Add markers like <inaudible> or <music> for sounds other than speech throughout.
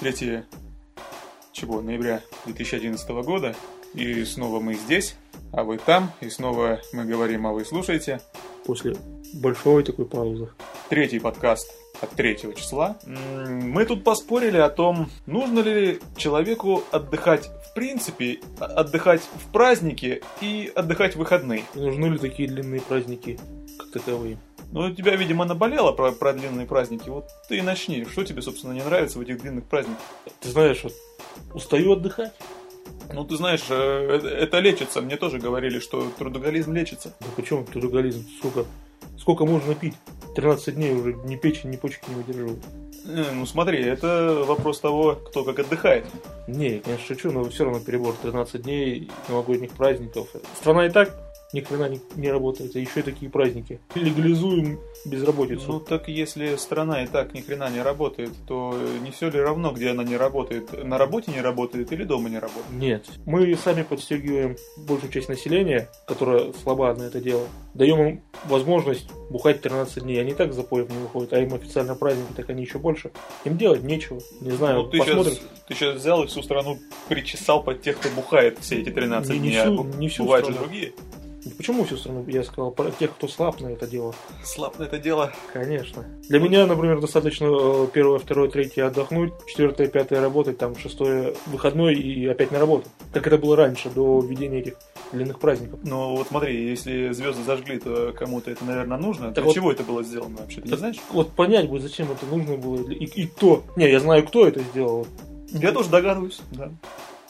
3 чего, ноября 2011 года. И снова мы здесь, а вы там. И снова мы говорим, а вы слушаете. После большой такой паузы. Третий подкаст от 3 числа. Мы тут поспорили о том, нужно ли человеку отдыхать в принципе, а- отдыхать в праздники и отдыхать в выходные. Нужны ли такие длинные праздники, как таковые? Ну, у тебя, видимо, наболело про, про длинные праздники. Вот ты и начни. Что тебе, собственно, не нравится в этих длинных праздниках? Ты знаешь, вот, устаю отдыхать. Ну, ты знаешь, э, это, это лечится. Мне тоже говорили, что трудоголизм лечится. Да почему трудоголизм? Сколько, сколько можно пить? 13 дней уже ни печень, ни почки не выдерживают. Э, Ну, смотри, это вопрос того, кто как отдыхает. Не, я, конечно, шучу, но все равно перебор 13 дней новогодних праздников. Страна и так ни хрена не, не работает, а еще и такие праздники. Легализуем безработицу. Ну, так если страна и так ни хрена не работает, то не все ли равно, где она не работает? На работе не работает или дома не работает? Нет. Мы сами подстегиваем большую часть населения, которая слаба на это дело. Даем им возможность бухать 13 дней. Они так за поем не выходят, а им официально праздники, так они еще больше. Им делать нечего. Не знаю, Ну, ты посмотрим. сейчас, ты сейчас взял и всю страну причесал под тех, кто бухает все эти 13 Не- не дней, всю- а не всю бывают же страну. другие. Почему всю страну? Я сказал про тех, кто слаб на это дело. Слаб на это дело. Конечно. Для меня, например, достаточно э, первое, второе, третье отдохнуть, четвертое, пятое работать, там шестое выходной и опять на работу. Как это было раньше, до введения этих длинных праздников. Но вот смотри, если звезды зажгли, то кому-то это, наверное, нужно. Так Для вот- чего это было сделано вообще? Ты не Так знаешь? Вот понять бы, зачем это нужно было и, и кто. Не, я знаю, кто это сделал. Я тоже догадываюсь, да.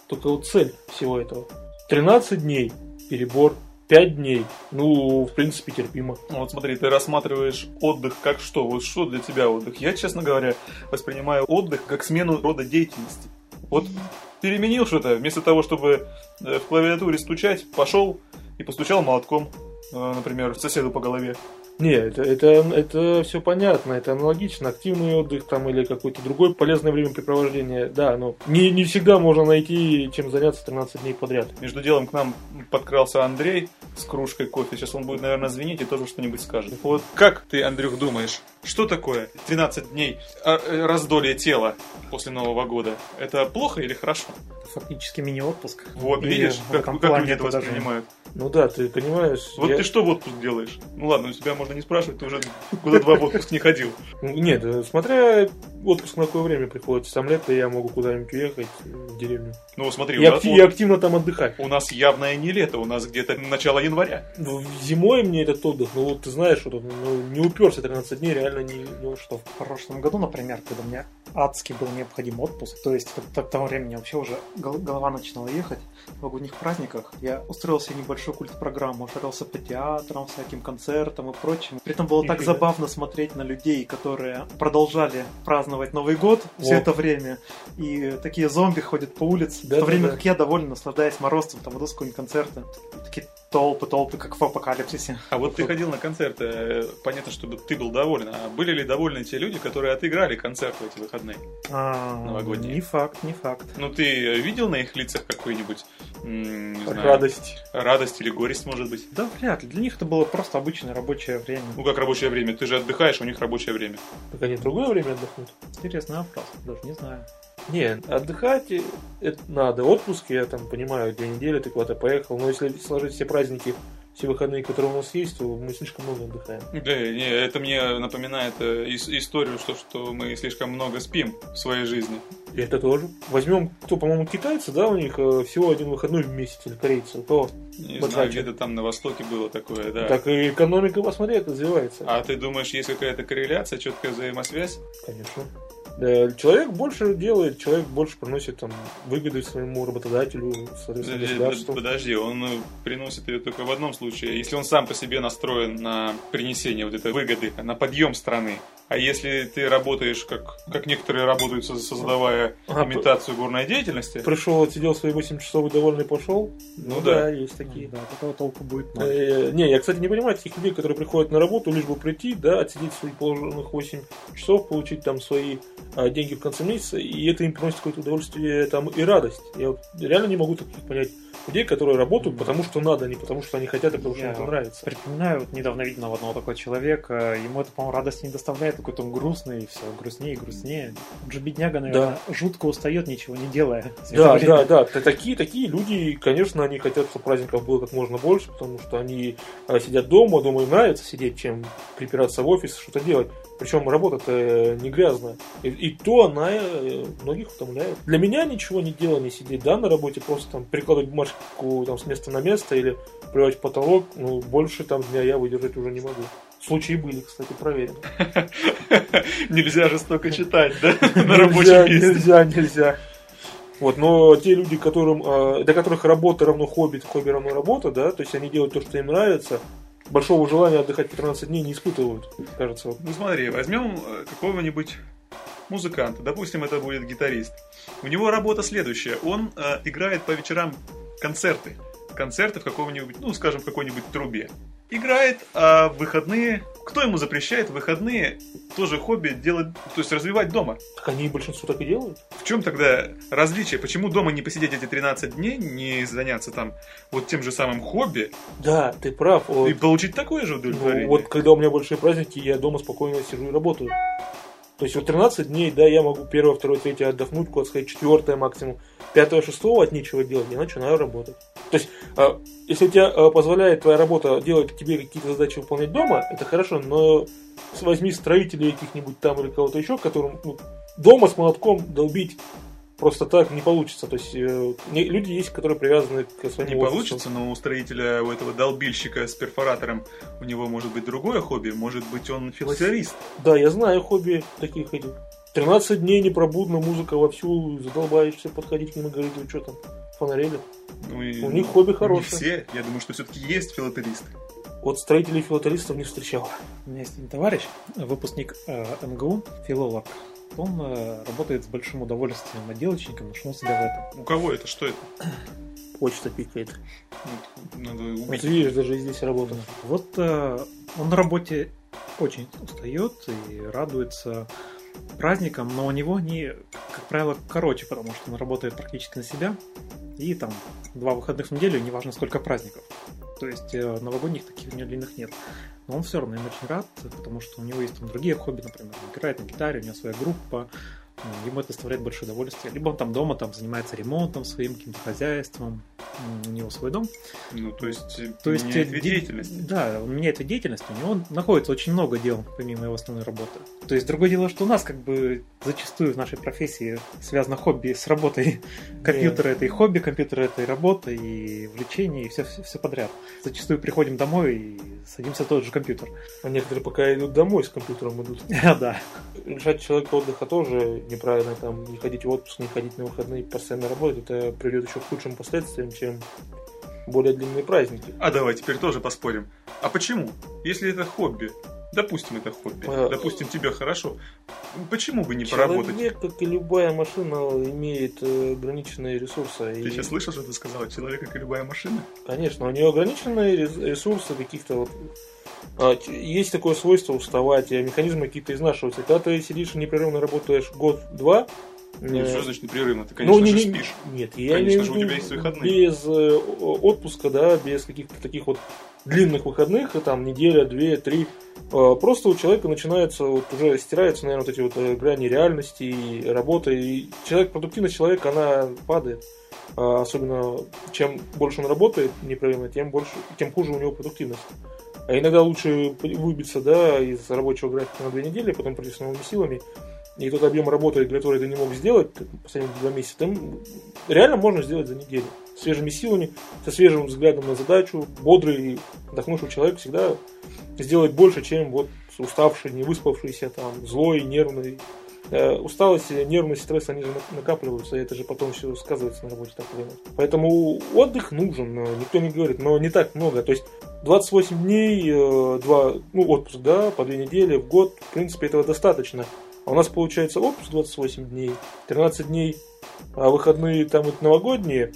Только вот цель всего этого. 13 дней, перебор, 5 дней. Ну, в принципе, терпимо. Вот смотри, ты рассматриваешь отдых как что? Вот что для тебя отдых? Я, честно говоря, воспринимаю отдых как смену рода деятельности. Вот переменил что-то, вместо того, чтобы э, в клавиатуре стучать, пошел и постучал молотком, э, например, соседу по голове. Не, это, это, это все понятно, это аналогично. Активный отдых там или какое-то другое полезное времяпрепровождение. Да, но не, не всегда можно найти, чем заняться 13 дней подряд. Между делом к нам подкрался Андрей с кружкой кофе. Сейчас он будет, наверное, звенеть и тоже что-нибудь скажет. Вот как ты, Андрюх, думаешь, что такое 13 дней а, э, раздолье тела после Нового года? Это плохо или хорошо? Фактически мини-отпуск. Вот, И видишь, как, как люди это это даже- воспринимают. Ну да, ты понимаешь. Вот я- ты что в отпуск делаешь? Ну ладно, у тебя можно не спрашивать, ты уже куда два в отпуск не ходил. Нет, смотря отпуск на какое время приходится. Сам лето я могу куда-нибудь уехать в деревню. Ну смотри, И, у нас, акти- и активно там отдыхать. у нас явное не лето, у нас где-то начало января. Ну, Зимой мне этот отдых, ну вот ты знаешь, что тут, ну, не уперся 13 дней, реально ни во что. В прошлом году, например, когда мне адски был необходим отпуск, то есть к, к тому времени вообще уже гол- голова начинала ехать в новогодних праздниках, я устроил себе небольшую культ-программу, шарился по театрам, всяким концертам и прочим. При этом было так забавно смотреть на людей, которые продолжали праздновать Новый год все О. это время, и такие зомби ходят по улице, в то Да-да-да. время как я довольно наслаждаясь морозцем, там иду с какого-нибудь концерта, такие толпы, толпы, как в апокалипсисе. А вот ты ходил на концерты, э, понятно, что ты был доволен. А были ли довольны те люди, которые отыграли концерт в эти выходные? А, Новогодние. Не факт, не факт. Ну, ты видел на их лицах знаю, Радость. радость или горесть, может быть? Да вряд ли. Для них это было просто обычное рабочее время. Ну, как рабочее время? Ты же отдыхаешь, у них рабочее время. Так они другое время отдохнут. Интересный вопрос. Даже не знаю. Не, отдыхать это надо. Отпуск, я там понимаю, две недели ты куда-то поехал. Но если сложить все праздники, все выходные, которые у нас есть, то мы слишком много отдыхаем. Да, не, это мне напоминает э, ис- историю, что, что мы слишком много спим в своей жизни. И это тоже. Возьмем, кто, по-моему, китайцы, да, у них э, всего один выходной в месяц, или корейцы. У кого? Не Вот знаю, где-то там на Востоке было такое, да. Так и экономика, посмотри, развивается. А ты думаешь, есть какая-то корреляция, четкая взаимосвязь? Конечно. Да, человек больше делает, человек больше приносит там выгоды своему работодателю, соответственно, государству. Подожди, он э, приносит ее только в одном случае. Если он сам по себе настроен на принесение вот этой выгоды, на подъем страны. А если ты работаешь, как, как некоторые работают, со- создавая А, имитацию горной деятельности, Пришел, отсидел свои 8 часов и довольный пошел. Ну да. есть такие. Да, такого толку будет мало. Э, Не, я, кстати, не понимаю таких людей, которые приходят на работу, лишь бы прийти, да, отсидеть свои положенных 8 часов, получить там свои а, деньги в конце месяца, и это им приносит какое-то удовольствие там и радость. Я вот реально не могу таких понять людей, которые работают потому что надо, а не потому что они хотят и потому что Я им это нравится. Припоминаю, вот недавно видел одного такого человека, ему это, по-моему, радости не доставляет, какой-то он грустный, и все, грустнее и грустнее. Он же бедняга, наверное, жутко устает, ничего не делая. Да, да, да. Т- Такие, такие люди, конечно, они хотят, чтобы праздников было как можно больше, потому что они а, сидят дома, дома им нравится сидеть, чем припираться в офис, что-то делать. Причем работа-то э, не грязная. И, и то она э, многих утомляет. Для меня ничего не делать, не сидеть, да, на работе, просто там перекладывать бумажку там, с места на место или плевать в потолок, ну, больше там дня я выдержать уже не могу. Случаи были, кстати, проверены. <laughs> Нельзя жестоко читать, да? <laughs> На рабочем месте. Нельзя, нельзя. Вот, но те люди, которым, э, для которых работа равно хобби, хобби равно работа, да, то есть они делают то, что им нравится, большого желания отдыхать по 13 дней не испытывают, кажется. Ну смотри, возьмем э, какого-нибудь музыканта, допустим, это будет гитарист. У него работа следующая. Он э, играет по вечерам концерты. Концерты в каком-нибудь, ну, скажем, в какой-нибудь трубе. Играет, а выходные... Кто ему запрещает выходные тоже хобби делать, то есть развивать дома? Так они большинство так и делают. В чем тогда различие? Почему дома не посидеть эти 13 дней, не заняться там вот тем же самым хобби Да, ты прав. Вот, и получить такое же удовлетворение? ну, вот когда у меня большие праздники, я дома спокойно сижу и работаю. То есть вот 13 дней, да, я могу первое, второе, третье отдохнуть, куда сказать, четвертое максимум. Пятое, шестого от нечего делать, я начинаю работать. То есть, а, если у тебя а, позволяет твоя работа делать тебе какие-то задачи выполнять дома, это хорошо, но возьми строителей каких-нибудь там или кого-то еще, которым ну, дома с молотком долбить просто так не получится. То есть, э, не- люди есть, которые привязаны к своему Не офису. получится, но у строителя, у этого долбильщика с перфоратором, у него может быть другое хобби, может быть он филателист. Да, я знаю хобби таких этих. 13 дней непробудно, музыка вовсю, задолбаешься подходить к ним и говорить, вы что там, фонарели? Ну, и У них хобби не хорошее. все, я думаю, что все-таки есть филателисты. Вот строителей филателистов не встречал. У меня есть один товарищ, выпускник э, МГУ, филолог. Он э, работает с большим удовольствием отделочником, нашел себя в этом. У кого это? Что это? <clears throat> Почта пикает. Вот Надо Вот видишь, даже здесь работа. Вот э, он на работе очень устает и радуется праздникам, но у него они, как правило, короче, потому что он работает практически на себя. И там два выходных в неделю, неважно сколько праздников. То есть э, новогодних таких у него длинных нет. Но он все равно им очень рад, потому что у него есть там другие хобби, например, он играет на гитаре, у него своя группа, м, ему это доставляет большое удовольствие. Либо он там дома там занимается ремонтом своим, каким-то хозяйством, у него свой дом. Ну, то есть, То есть меняет э, вид де- деятельности. Да, он меняет вид деятельности, у него находится очень много дел, помимо его основной работы. То есть другое дело, что у нас как бы зачастую в нашей профессии связано хобби с работой. <laughs> Компьютер это и хобби, компьютер это и работа, и влечение, и все, все, подряд. Зачастую приходим домой и садимся в тот же компьютер. А некоторые пока идут домой с компьютером идут. <laughs> Да. Лишать человека отдыха тоже неправильно. Там не ходить в отпуск, не ходить на выходные, постоянно работать. Это приведет еще к худшим последствиям, чем более длинные праздники. А давай теперь тоже поспорим. А почему? Если это хобби, допустим, это хобби, А, допустим, тебе хорошо, почему бы не поработать? Человек, как и любая машина, имеет э, ограниченные ресурсы. Ты и- сейчас слышал, что ты сказал? Человек, как и любая машина? Конечно, у нее ограниченные рес- ресурсы каких-то вот. а, Есть такое свойство уставать, и механизмы какие-то изнашиваются. Когда ты сидишь и непрерывно работаешь год-два, Нет, что значит непрерывно? Ты, конечно ну, не- же, не- спишь. Нет, я Конечно имею же, у тебя есть выходные. без э, отпуска, да, без каких-то таких вот длинных выходных, там неделя, две, три. Э, Просто у человека начинается, вот уже стираются, наверное, вот эти вот э, грани реальности и работы. И человек, продуктивность человека, она падает. Особенно, чем больше он работает непрерывно, тем больше, тем хуже у него продуктивность. А иногда лучше выбиться, да, из рабочего графика на две недели, потом прийти с новыми силами. И тот объем работы, который ты не мог сделать последние два месяца, там реально можно сделать за неделю. Свежими силами, со свежим взглядом на задачу, бодрый, отдохнувший человек всегда сделает больше, чем вот уставший, не выспавшийся, там, злой, нервный. Э, Усталость, и нервность, стресс, они же на- накапливаются, и это же потом все сказывается на работе так или. Поэтому отдых нужен, никто не говорит, но не так много. То есть 28 дней, э, два, ну, отпуск, да, по две недели в год, в принципе, этого достаточно. А у нас получается отпуск 28 дней, 13 дней, а выходные там вот новогодние,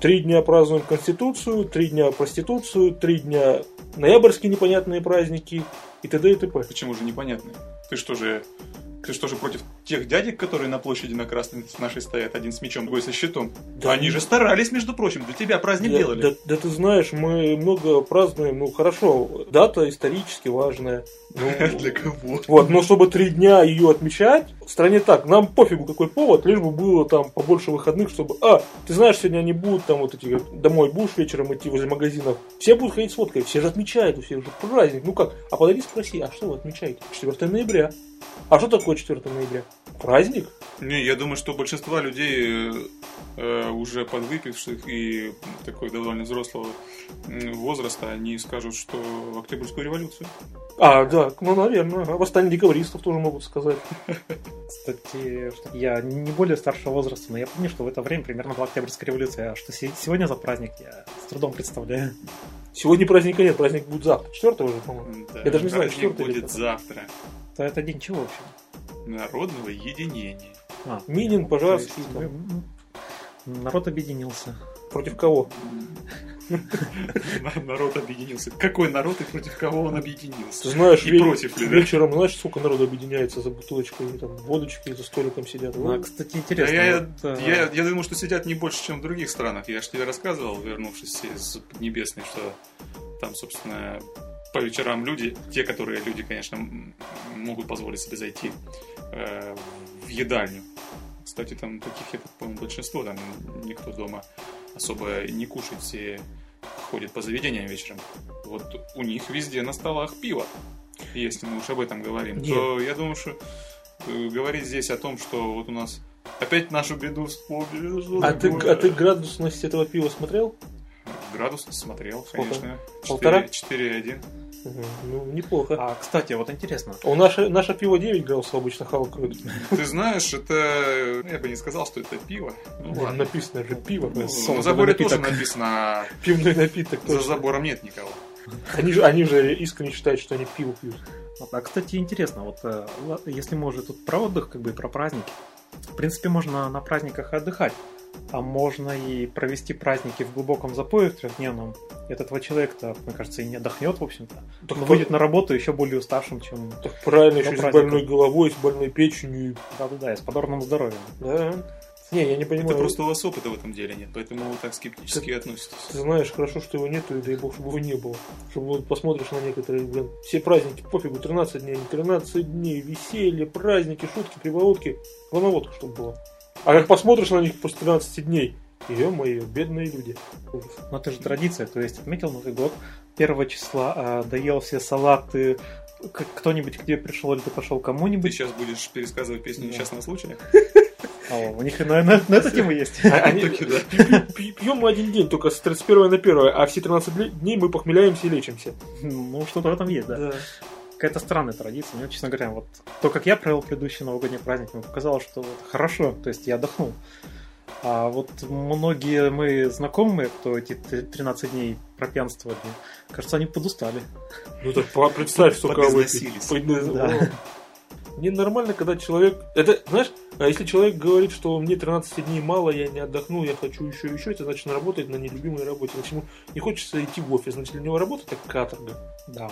три дня празднуем Конституцию, три дня проституцию, три дня ноябрьские непонятные праздники и т.д. и т.п. Почему же непонятно? Ты что же Ты что же против тех дядек, которые на площади на Красной с нашей стоят, один с мечом, другой со щитом? Да Они же старались, между прочим, для тебя праздник Да, делали. да- да ты знаешь, мы много празднуем, ну хорошо, дата исторически важная. Ну, <laughs> Для кого? Вот, но чтобы три дня ее отмечать, в стране так, нам пофигу какой повод, лишь бы было там побольше выходных, чтобы, а, ты знаешь, сегодня они будут там вот эти, домой будешь вечером идти возле магазинов, все будут ходить с водкой, все же отмечают, у всех же праздник, ну как, а подойди спроси, а что вы отмечаете? 4 ноября. А что такое 4 ноября? Праздник? Не, я думаю, что большинство людей, э, э, уже подвыпивших и такой довольно взрослого возраста, они скажут, что в Октябрьскую революцию. А, да, ну, наверное, а восстание декабристов тоже могут сказать. Кстати, я не более старшего возраста, но я помню, что в это время примерно была Октябрьская революция. А что се- сегодня за праздник, я с трудом представляю. Сегодня праздника нет, праздник будет завтра, 4 уже, по-моему. Да, Я даже не знаю, или будет завтра. То это день чего вообще? Народного единения. А, Минин, то пожарский, есть, там. м, народ объединился. против кого? На- Народ объединился. Какой народ и против кого он объединился? Знаешь, И ве- против ли, да? вечером, знаешь, сколько народу объединяется за бутылочкой, там, водочки, за столиком сидят. Ну, а, кстати, Да интересно. я, вот, э, я, я думаю, что сидят не больше, чем в других странах. Я же тебе рассказывал, вернувшись из Поднебесной, что там, собственно, по вечерам люди, те, которые люди, конечно, могут позволить себе зайти э, в едальню. Кстати, там таких, я так понял, большинство, там никто дома особо не кушает, все ходят по заведениям вечером. Вот у них везде на столах пиво. Если мы уж об этом говорим, Нет. то я думаю, что э, говорить здесь о том, что вот у нас опять нашу беду вспомнили. а, ты, а ты градусность этого пива смотрел? Градус смотрел, Сколько? конечно. Полтора? 4,1. Мгм, Ну, неплохо. А, кстати, вот интересно. У наше, наше пиво 9 градусов обычно халкают. Ты знаешь, это... Я бы не сказал, что это пиво. Ну ладно. Написано же пиво. Ну, на заборе тоже напиток. написано, а <laughs> Пивной напиток за тоже. забором нет никого. Они же, они же искренне считают, что они пиво пьют. А, кстати, интересно, вот э, если мы уже тут про отдых, как бы и про праздники, в принципе, можно на праздниках отдыхать, а можно и провести праздники в глубоком запое в трехдневном. И от этого человек-то, мне кажется, и не отдохнет, в общем-то. Так, Он выйдет на работу еще более уставшим, чем... так правильно, еще с праздника. больной головой, с больной печенью. Да-да-да, и с подорванным здоровьем. Да. Не, я не понимаю. Это просто у вас опыта в этом деле нет, поэтому вы так скептически относитесь. Ты знаешь, хорошо, что его нету, и дай бог, чтобы его не было. Чтобы вот посмотришь на некоторые, блин, все праздники, пофигу, 13 дней, не 13 дней, веселье, праздники, шутки, приводки, главноводка, чтобы было. А как посмотришь на них после 13 дней, ё-моё, бедные люди. Но это же традиция, то есть отметил Новый год, первого числа а, доел все салаты, кто-нибудь к тебе пришел или ты пошел Ты кому-нибудь. сейчас будешь пересказывать песню Да. несчастного случая? А, у них и на, на- на эту тему есть. А Они- Таки да. Пьем мы один день, только с 31 на 1, а все 13 дней- дней мы похмеляемся и лечимся. Ну, что-то в этом есть, да. Какая-то странная традиция. Мне, честно говоря, вот то, как я провел предыдущий новогодний праздник, мне показалось, что вот хорошо, то есть я отдохнул. А вот многие мои знакомые, кто эти т- 13 дней пропьянствовали, кажется, они подустали. Ну так представь, сколько. Подиз- Да. Мне нормально, когда человек... Это, знаешь, а если человек говорит, что мне 13 дней мало, я не отдохнул, я хочу еще и еще, это значит, он работает на нелюбимой работе. Значит, ему не хочется идти в офис, значит, для него работа это каторга. Да.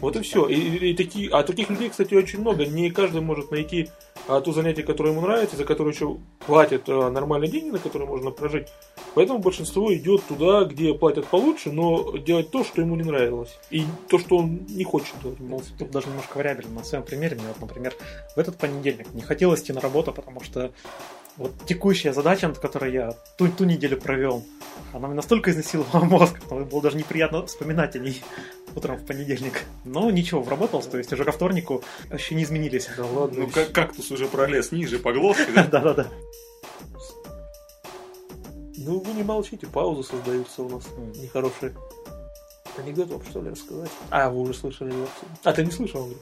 Вот и все. И, и- такие, а таких людей, кстати, очень много. Не каждый может найти а, то занятие, которое ему нравится, за которое еще платят а, нормальные деньги, на которые можно прожить. Поэтому большинство идет туда, где платят получше, но делать то, что ему не нравилось. И то, что он не хочет делать. Ну, тут даже немножко вариабельно. На своем примере мне, вот, например, в этот понедельник не хотелось идти на работу, потому что вот текущая задача, над которой я ту, ту неделю провел, она мне настолько изнасиловала <laughs> мозг, что было даже неприятно вспоминать о ней утром в понедельник. Но ничего, вработался, то есть уже ко вторнику еще не изменились. Да ладно. Ну, как кактус уже пролез ниже по глотке, да? <laughs> Да-да-да. Ну, вы не молчите, паузы создаются у нас нехорошие. Анекдот вам что ли рассказать? А, вы уже слышали его. А, ты не слышал, Андрей?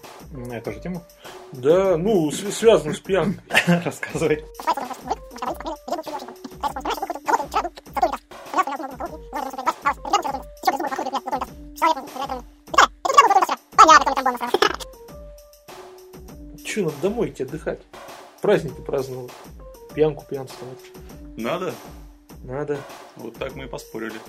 На эту же тему Да, ну, связано с пьянкой. <laughs> рассказывай. Че, надо домой идти отдыхать? Праздники праздновать. Пьянку пьянствовать. Надо? Надо. Вот так мы и поспорили.